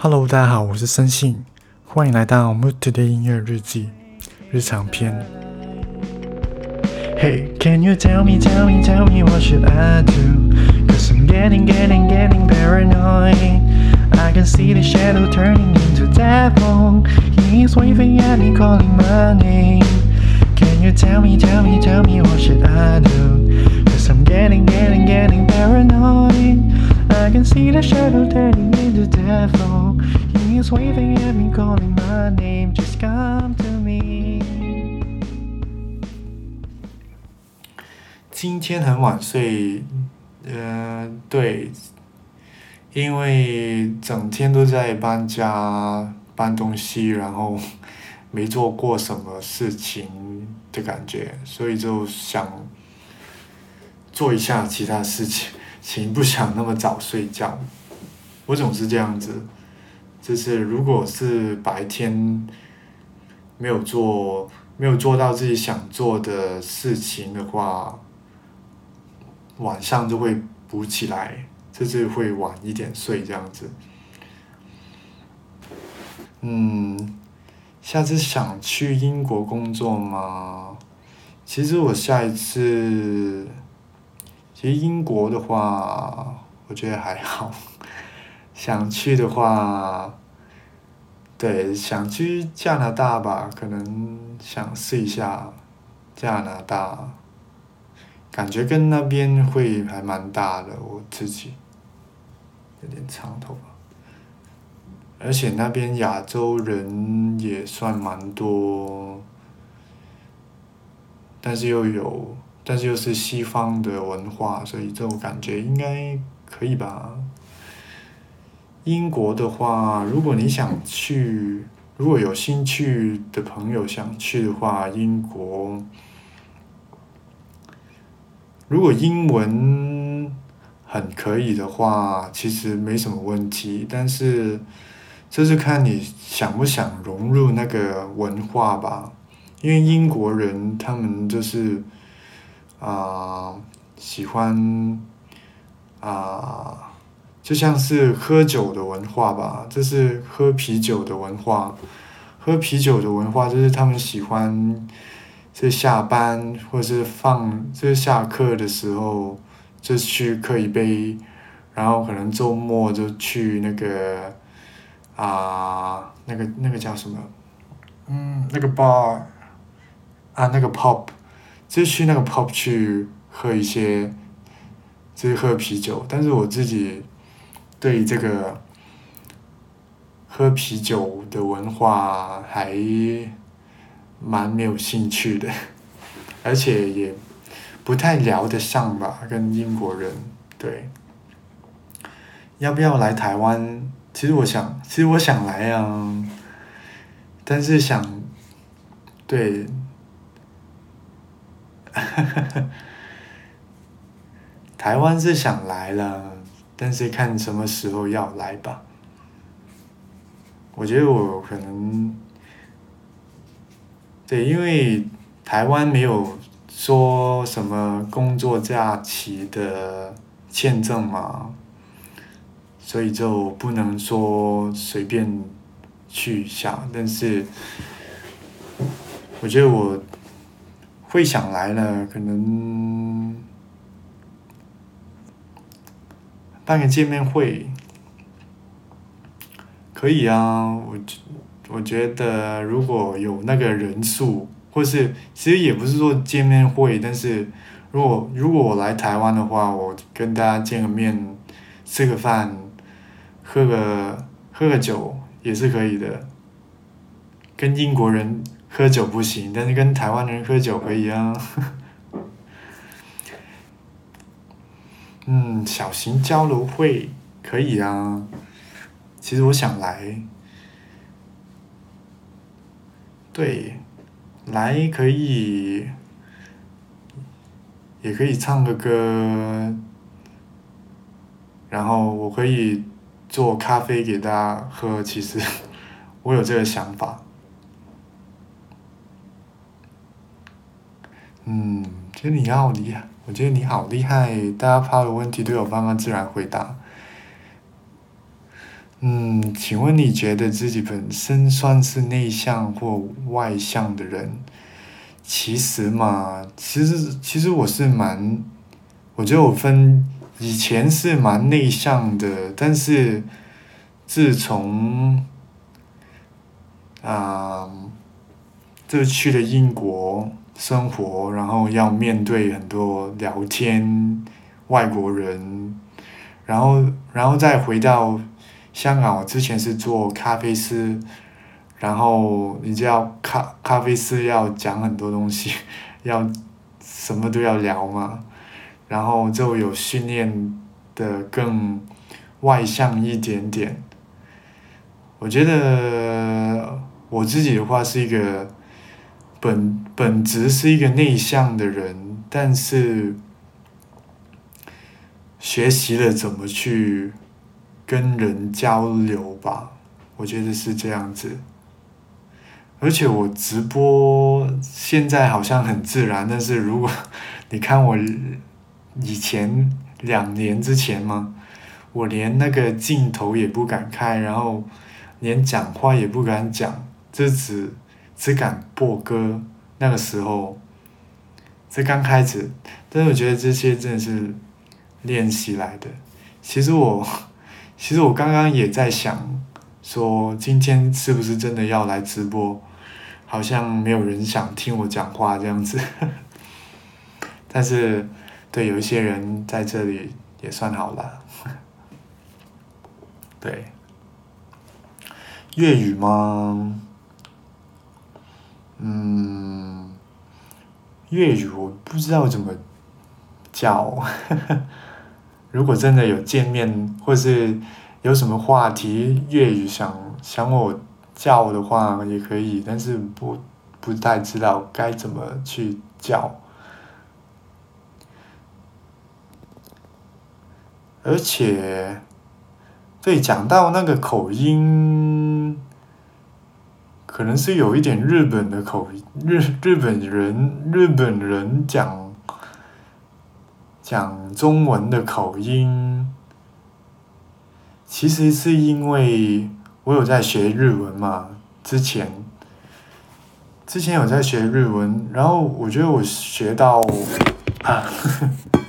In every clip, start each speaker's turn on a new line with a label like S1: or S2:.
S1: Hello，大家好，我是生信，欢迎来到 Mood Today 音乐日记日常篇。Hey, can you tell me, tell me, tell me what should I do? Cause I'm getting, getting, getting paranoid. I can see the shadow turning into devil. He's waving at me, calling my name. Can you tell me, tell me, tell me what should I do? Cause I'm getting, getting, getting paranoid. I can see the shadow turning into devil. He's waving at me, calling my name. Just come to me. 今天很晚睡，呃，对，因为整天都在搬家、搬东西，然后没做过什么事情的感觉，所以就想做一下其他事情，请不想那么早睡觉。我总是这样子，就是如果是白天没有做，没有做到自己想做的事情的话。晚上就会补起来，就是会晚一点睡这样子。嗯，下次想去英国工作吗？其实我下一次，其实英国的话，我觉得还好。想去的话，对，想去加拿大吧，可能想试一下加拿大。感觉跟那边会还蛮大的，我自己有点长头发，而且那边亚洲人也算蛮多，但是又有，但是又是西方的文化，所以这种感觉应该可以吧。英国的话，如果你想去，如果有兴趣的朋友想去的话，英国。如果英文很可以的话，其实没什么问题。但是，就是看你想不想融入那个文化吧。因为英国人他们就是啊，喜欢啊，就像是喝酒的文化吧，就是喝啤酒的文化。喝啤酒的文化就是他们喜欢。是下班或是放，就是下课的时候，就去喝一杯，然后可能周末就去那个，啊，那个那个叫什么？嗯，那个 bar，啊，那个 pub，就去那个 pub 去喝一些，就是喝啤酒。但是我自己对这个喝啤酒的文化还。蛮没有兴趣的，而且也不太聊得上吧，跟英国人对。要不要来台湾？其实我想，其实我想来啊，但是想，对，台湾是想来了，但是看什么时候要来吧。我觉得我可能。对，因为台湾没有说什么工作假期的签证嘛，所以就不能说随便去想。但是，我觉得我会想来了，可能办个见面会，可以啊，我。我觉得如果有那个人数，或是其实也不是说见面会，但是如果如果我来台湾的话，我跟大家见个面，吃个饭，喝个喝个酒也是可以的。跟英国人喝酒不行，但是跟台湾人喝酒可以啊。嗯，小型交流会可以啊。其实我想来。对，来可以，也可以唱个歌，然后我可以做咖啡给大家喝。其实 我有这个想法。嗯，觉得你好厉害，我觉得你好厉害，大家抛的问题都有办法自然回答。嗯，请问你觉得自己本身算是内向或外向的人？其实嘛，其实其实我是蛮，我觉得我分以前是蛮内向的，但是自从啊，这去了英国生活，然后要面对很多聊天外国人，然后然后再回到。香港，我之前是做咖啡师，然后你知道咖咖啡师要讲很多东西，要什么都要聊嘛，然后就有训练的更外向一点点。我觉得我自己的话是一个本本质是一个内向的人，但是学习了怎么去。跟人交流吧，我觉得是这样子。而且我直播现在好像很自然，但是如果你看我以前两年之前嘛，我连那个镜头也不敢开，然后连讲话也不敢讲，就只只敢播歌。那个时候，这刚开始，但是我觉得这些真的是练习来的。其实我。其实我刚刚也在想，说今天是不是真的要来直播？好像没有人想听我讲话这样子。但是，对有一些人在这里也算好了。对，粤语吗？嗯，粤语我不知道怎么叫。如果真的有见面，或是有什么话题粤语想想我叫的话，也可以，但是不不太知道该怎么去叫。而且，对讲到那个口音，可能是有一点日本的口音，日日本人日本人讲。讲中文的口音，其实是因为我有在学日文嘛。之前，之前有在学日文，然后我觉得我学到啊，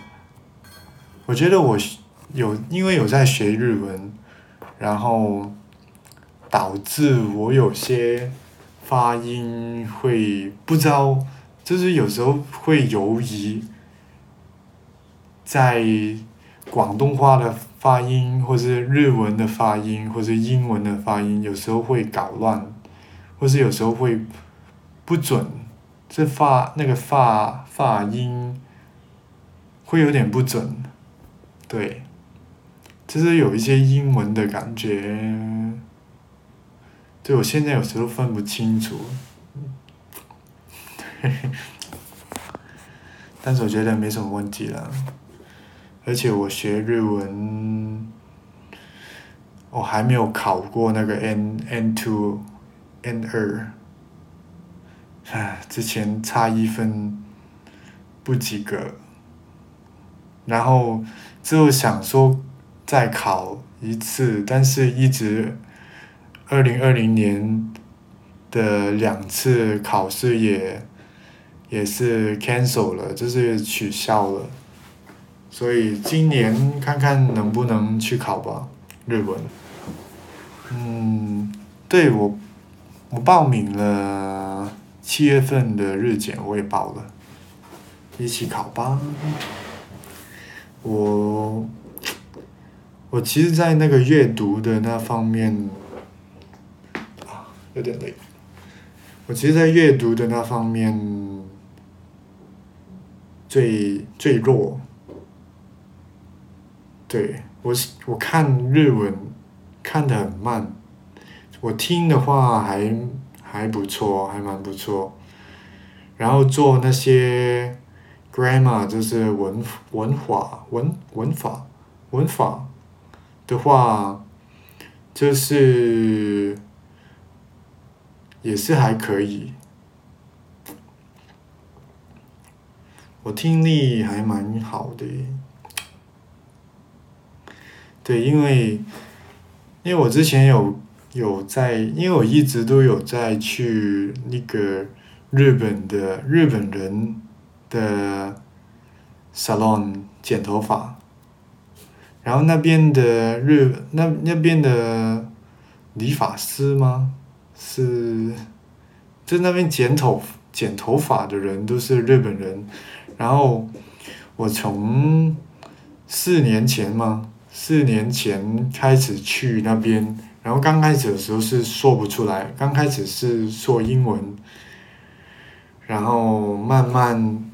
S1: 我觉得我有因为有在学日文，然后导致我有些发音会不知道，就是有时候会犹疑。在广东话的发音，或是日文的发音，或是英文的发音，有时候会搞乱，或是有时候会不准，这发那个发发音会有点不准，对，就是有一些英文的感觉，对我现在有时候分不清楚，但是我觉得没什么问题了。而且我学日文，我还没有考过那个 N N two N 二，唉，之前差一分不及格，然后就想说再考一次，但是一直二零二零年的两次考试也也是 cancel 了，就是取消了。所以今年看看能不能去考吧，日文。嗯，对我，我报名了七月份的日检，我也报了，一起考吧。我，我其实，在那个阅读的那方面，有点累。我其实，在阅读的那方面，最最弱。对我是我看日文看的很慢，我听的话还还不错，还蛮不错。然后做那些 grammar 就是文文法文文法文法的话，就是也是还可以。我听力还蛮好的。对，因为因为我之前有有在，因为我一直都有在去那个日本的日本人的 salon 剪头发，然后那边的日那那边的理发师吗？是，就那边剪头剪头发的人都是日本人，然后我从四年前嘛，四年前开始去那边，然后刚开始的时候是说不出来，刚开始是说英文，然后慢慢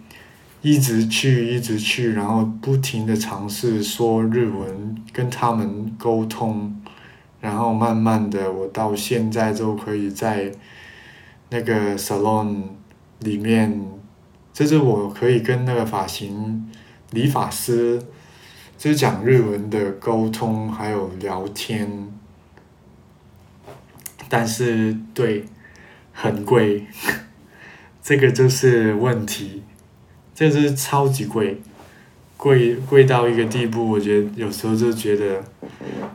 S1: 一直去一直去，然后不停的尝试说日文跟他们沟通，然后慢慢的我到现在就可以在那个 salon 里面，就是我可以跟那个发型理发师。就是讲日文的沟通还有聊天，但是对，很贵，这个就是问题，这是超级贵，贵贵到一个地步，我觉得有时候就觉得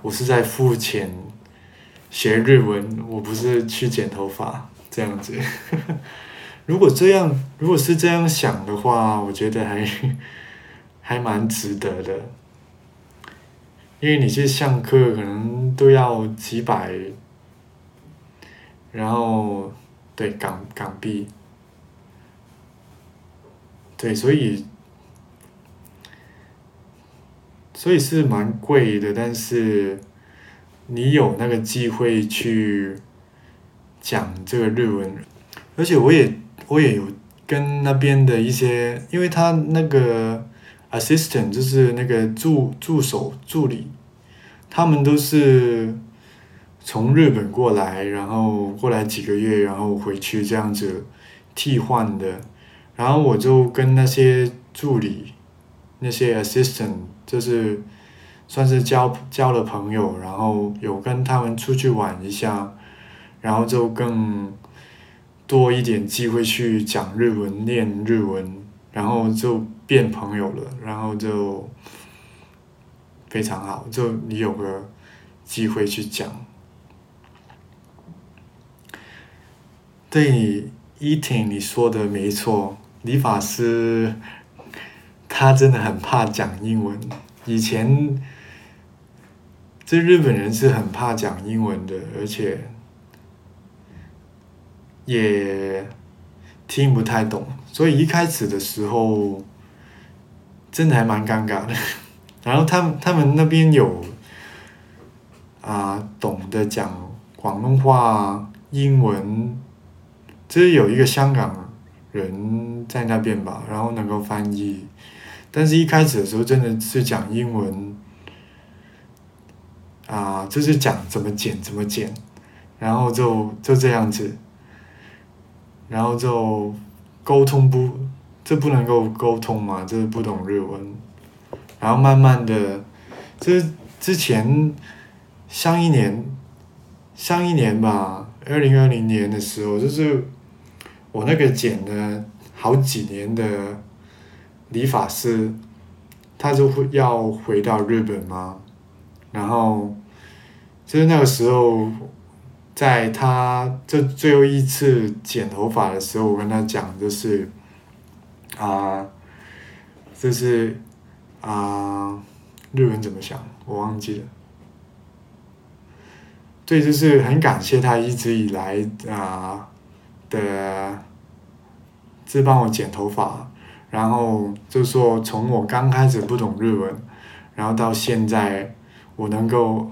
S1: 我是在付钱学日文，我不是去剪头发这样子。如果这样，如果是这样想的话，我觉得还还蛮值得的。因为你去上课可能都要几百，然后对港港币，对，所以所以是蛮贵的，但是你有那个机会去讲这个日文，而且我也我也有跟那边的一些，因为他那个。assistant 就是那个助助手助理，他们都是从日本过来，然后过来几个月，然后回去这样子替换的。然后我就跟那些助理、那些 assistant 就是算是交交了朋友，然后有跟他们出去玩一下，然后就更多一点机会去讲日文、练日文，然后就。变朋友了，然后就非常好，就你有个机会去讲。对，依婷你说的没错，理发师他真的很怕讲英文。以前这日本人是很怕讲英文的，而且也听不太懂，所以一开始的时候。真的还蛮尴尬的，然后他们他们那边有啊懂得讲广东话、英文，就是有一个香港人在那边吧，然后能够翻译，但是一开始的时候真的是讲英文，啊就是讲怎么剪怎么剪，然后就就这样子，然后就沟通不。这不能够沟通嘛？这是不懂日文，然后慢慢的，这之前上一年，上一年吧，二零二零年的时候，就是我那个剪了好几年的理发师，他就会要回到日本吗，然后就是那个时候，在他这最后一次剪头发的时候，我跟他讲就是。啊，就是啊，日文怎么想？我忘记了。对，就是很感谢他一直以来啊的，是帮我剪头发，然后就说从我刚开始不懂日文，然后到现在我能够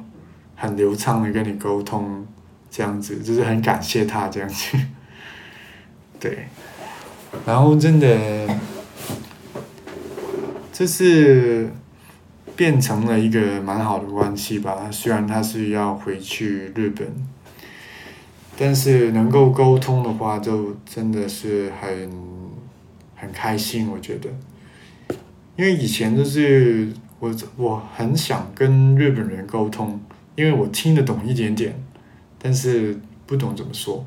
S1: 很流畅的跟你沟通，这样子就是很感谢他这样子，对。然后真的，就是变成了一个蛮好的关系吧。虽然他是要回去日本，但是能够沟通的话，就真的是很很开心。我觉得，因为以前就是我我很想跟日本人沟通，因为我听得懂一点点，但是不懂怎么说。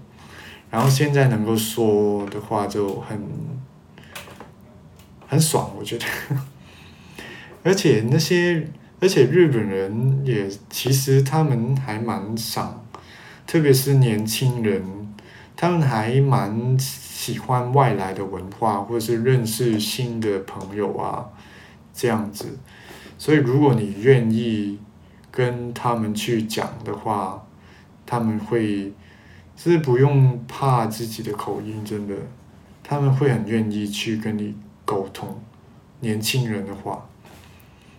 S1: 然后现在能够说的话就很很爽，我觉得，而且那些而且日本人也其实他们还蛮少，特别是年轻人，他们还蛮喜欢外来的文化，或是认识新的朋友啊，这样子。所以如果你愿意跟他们去讲的话，他们会是不用怕自己的口音，真的，他们会很愿意去跟你沟通。年轻人的话，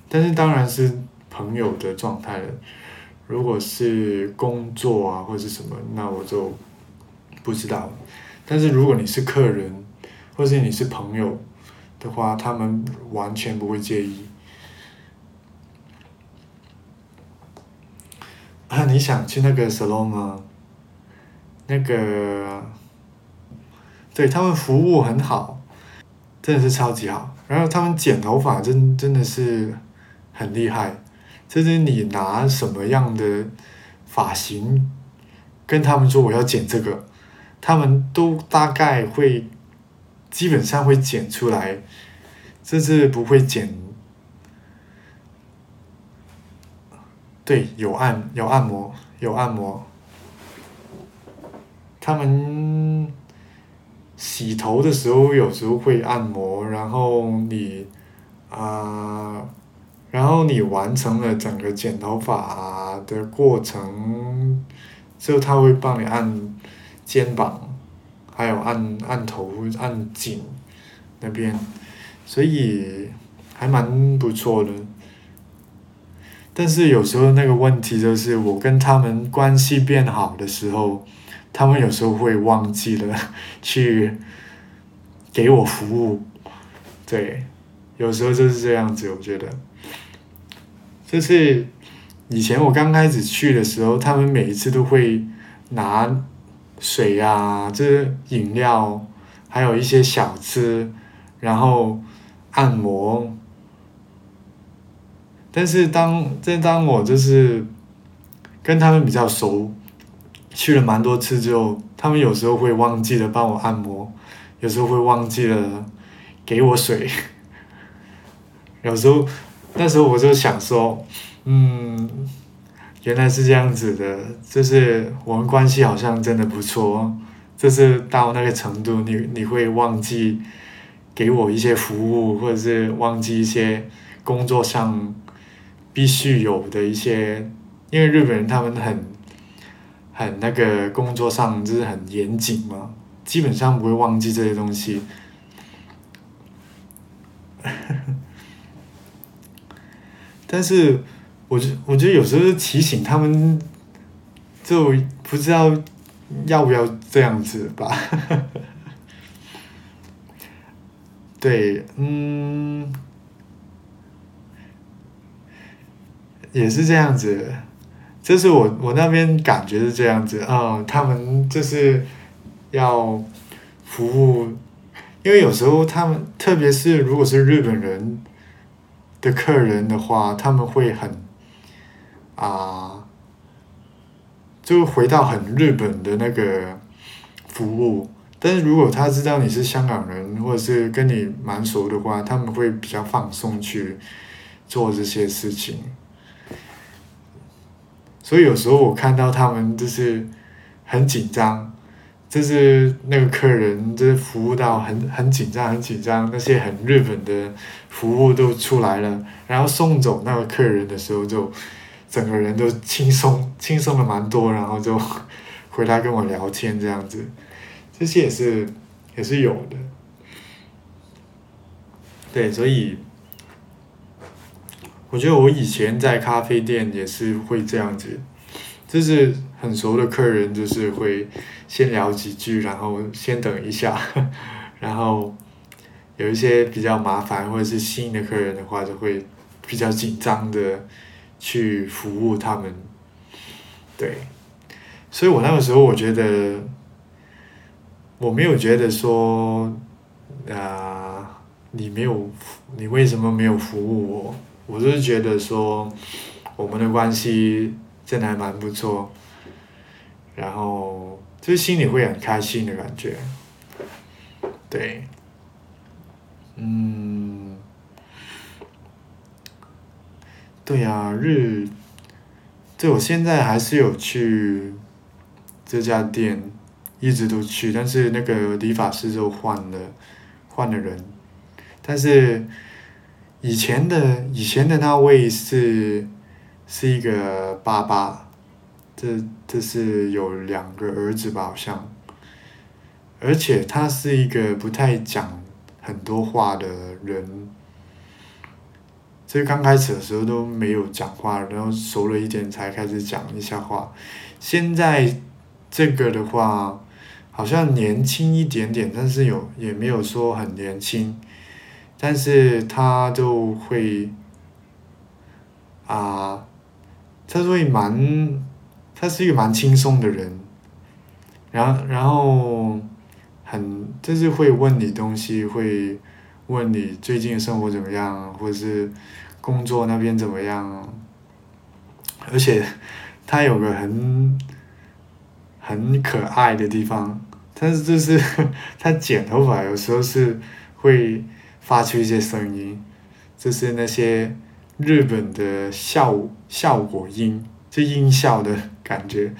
S1: 但是当然是朋友的状态了。如果是工作啊或者是什么，那我就不知道。但是如果你是客人，或是你是朋友的话，他们完全不会介意。啊，你想去那个 salon 吗？那个，对他们服务很好，真的是超级好。然后他们剪头发真真的是很厉害，就是你拿什么样的发型跟他们说我要剪这个，他们都大概会基本上会剪出来，甚至不会剪。对，有按有按摩有按摩，他们。洗头的时候有时候会按摩，然后你啊，然后你完成了整个剪头发的过程，之后他会帮你按肩膀，还有按按头、按颈那边，所以还蛮不错的。但是有时候那个问题就是，我跟他们关系变好的时候。他们有时候会忘记了去给我服务，对，有时候就是这样子，我觉得，就是以前我刚开始去的时候，他们每一次都会拿水啊，就是饮料，还有一些小吃，然后按摩。但是当在当我就是跟他们比较熟。去了蛮多次之后，他们有时候会忘记了帮我按摩，有时候会忘记了给我水，有时候那时候我就想说，嗯，原来是这样子的，就是我们关系好像真的不错，就是到那个程度，你你会忘记给我一些服务，或者是忘记一些工作上必须有的一些，因为日本人他们很。很那个工作上就是很严谨嘛，基本上不会忘记这些东西。但是，我觉我觉得有时候提醒他们，就不知道要不要这样子吧。对，嗯，也是这样子。就是我我那边感觉是这样子啊，他们就是要服务，因为有时候他们特别是如果是日本人的客人的话，他们会很啊，就回到很日本的那个服务。但是如果他知道你是香港人，或者是跟你蛮熟的话，他们会比较放松去做这些事情。所以有时候我看到他们就是很紧张，就是那个客人就是服务到很很紧张很紧张，那些很日本的服务都出来了，然后送走那个客人的时候就整个人都轻松轻松了蛮多，然后就回来跟我聊天这样子，这些也是也是有的，对，所以。我觉得我以前在咖啡店也是会这样子，就是很熟的客人，就是会先聊几句，然后先等一下，然后有一些比较麻烦或者是新的客人的话，就会比较紧张的去服务他们。对，所以我那个时候我觉得，我没有觉得说，啊，你没有，你为什么没有服务我？我就是觉得说，我们的关系真的还蛮不错，然后就是心里会很开心的感觉，对，嗯，对呀，日，对我现在还是有去这家店，一直都去，但是那个理发师就换了，换了人，但是以前的以前的那位是是一个爸爸，这这是有两个儿子吧好像，而且他是一个不太讲很多话的人。所以刚开始的时候都没有讲话，然后熟了一点才开始讲一下话。现在这个的话，好像年轻一点点，但是有也没有说很年轻，但是他就会啊，他会蛮，他是一个蛮轻松的人，然后然后很就是会问你东西，会问你最近生活怎么样，或者是。工作那边怎么样？而且他有个很很可爱的地方，但是就是 他剪头发有时候是会发出一些声音，就是那些日本的效效果音，就音效的感觉。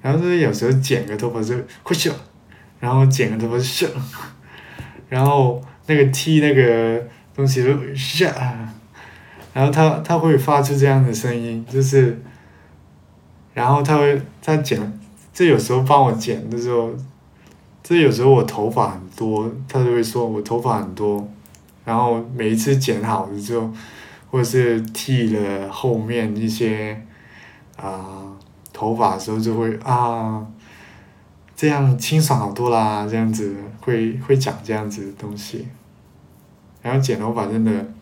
S1: 然后就是有时候剪个头发就会笑，然后剪个头发就笑，然后那个剃那个东西就笑。然后他他会发出这样的声音，就是，然后他会他剪，这有时候帮我剪的时候，这有时候我头发很多，他就会说我头发很多，然后每一次剪好了之后，或者是剃了后面一些啊头发的时候，就会啊，这样清爽好多啦，这样子会会讲这样子的东西，然后剪头发真的。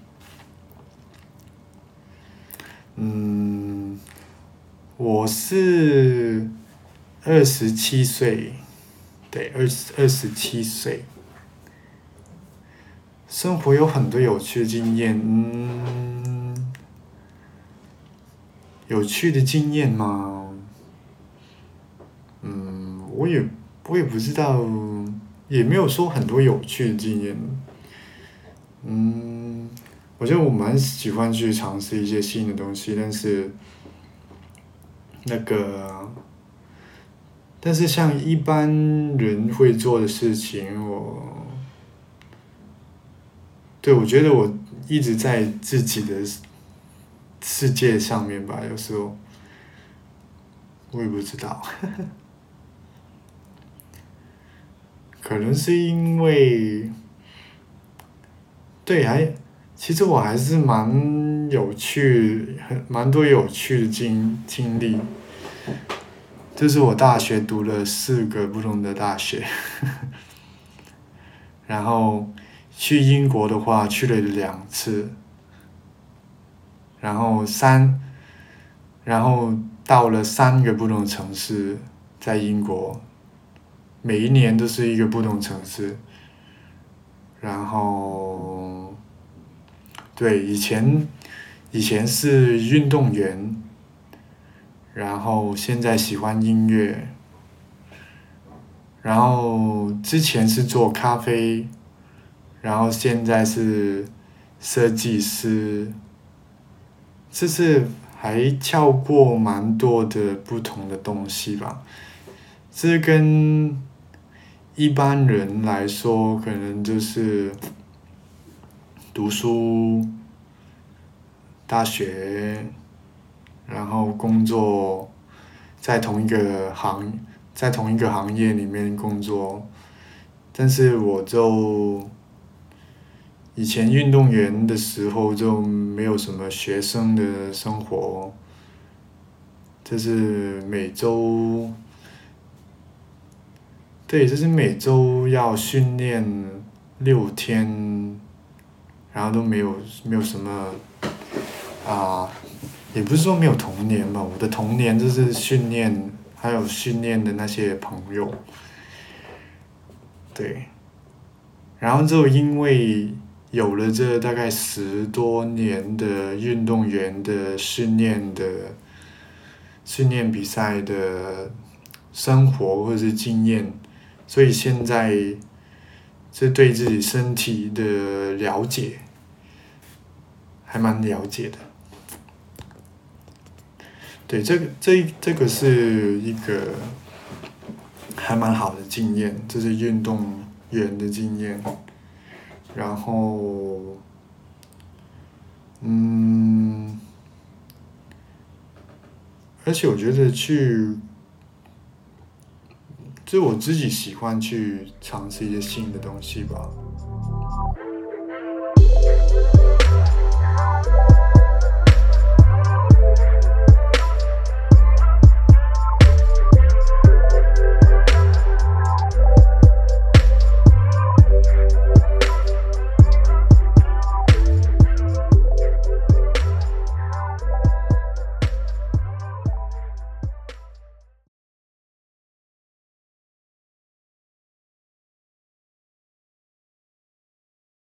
S1: 嗯，我是二十七岁，对，二十二十七岁，生活有很多有趣的经验，嗯，有趣的经验吗？嗯，我也我也不知道，也没有说很多有趣的经验，嗯。我觉得我蛮喜欢去尝试一些新的东西，但是那个，但是像一般人会做的事情，我，对我觉得我一直在自己的世界上面吧，有时候我也不知道，可能是因为，对还。其实我还是蛮有趣，很蛮多有趣的经经历。就是我大学读了四个不同的大学，然后去英国的话去了两次，然后三，然后到了三个不同城市，在英国，每一年都是一个不同城市，然后。对，以前，以前是运动员，然后现在喜欢音乐，然后之前是做咖啡，然后现在是设计师，就是还跳过蛮多的不同的东西吧，这跟一般人来说，可能就是。读书，大学，然后工作，在同一个行，在同一个行业里面工作，但是我就以前运动员的时候就没有什么学生的生活，就是每周，对，就是每周要训练六天。然后都没有没有什么，啊，也不是说没有童年吧，我的童年就是训练，还有训练的那些朋友，对，然后就因为有了这大概十多年的运动员的训练的，训练比赛的生活或者是经验，所以现在。是对自己身体的了解，还蛮了解的。对，这个这这个是一个还蛮好的经验，这是运动员的经验。然后，嗯，而且我觉得去，就我自己喜欢去尝试一些新的东西吧。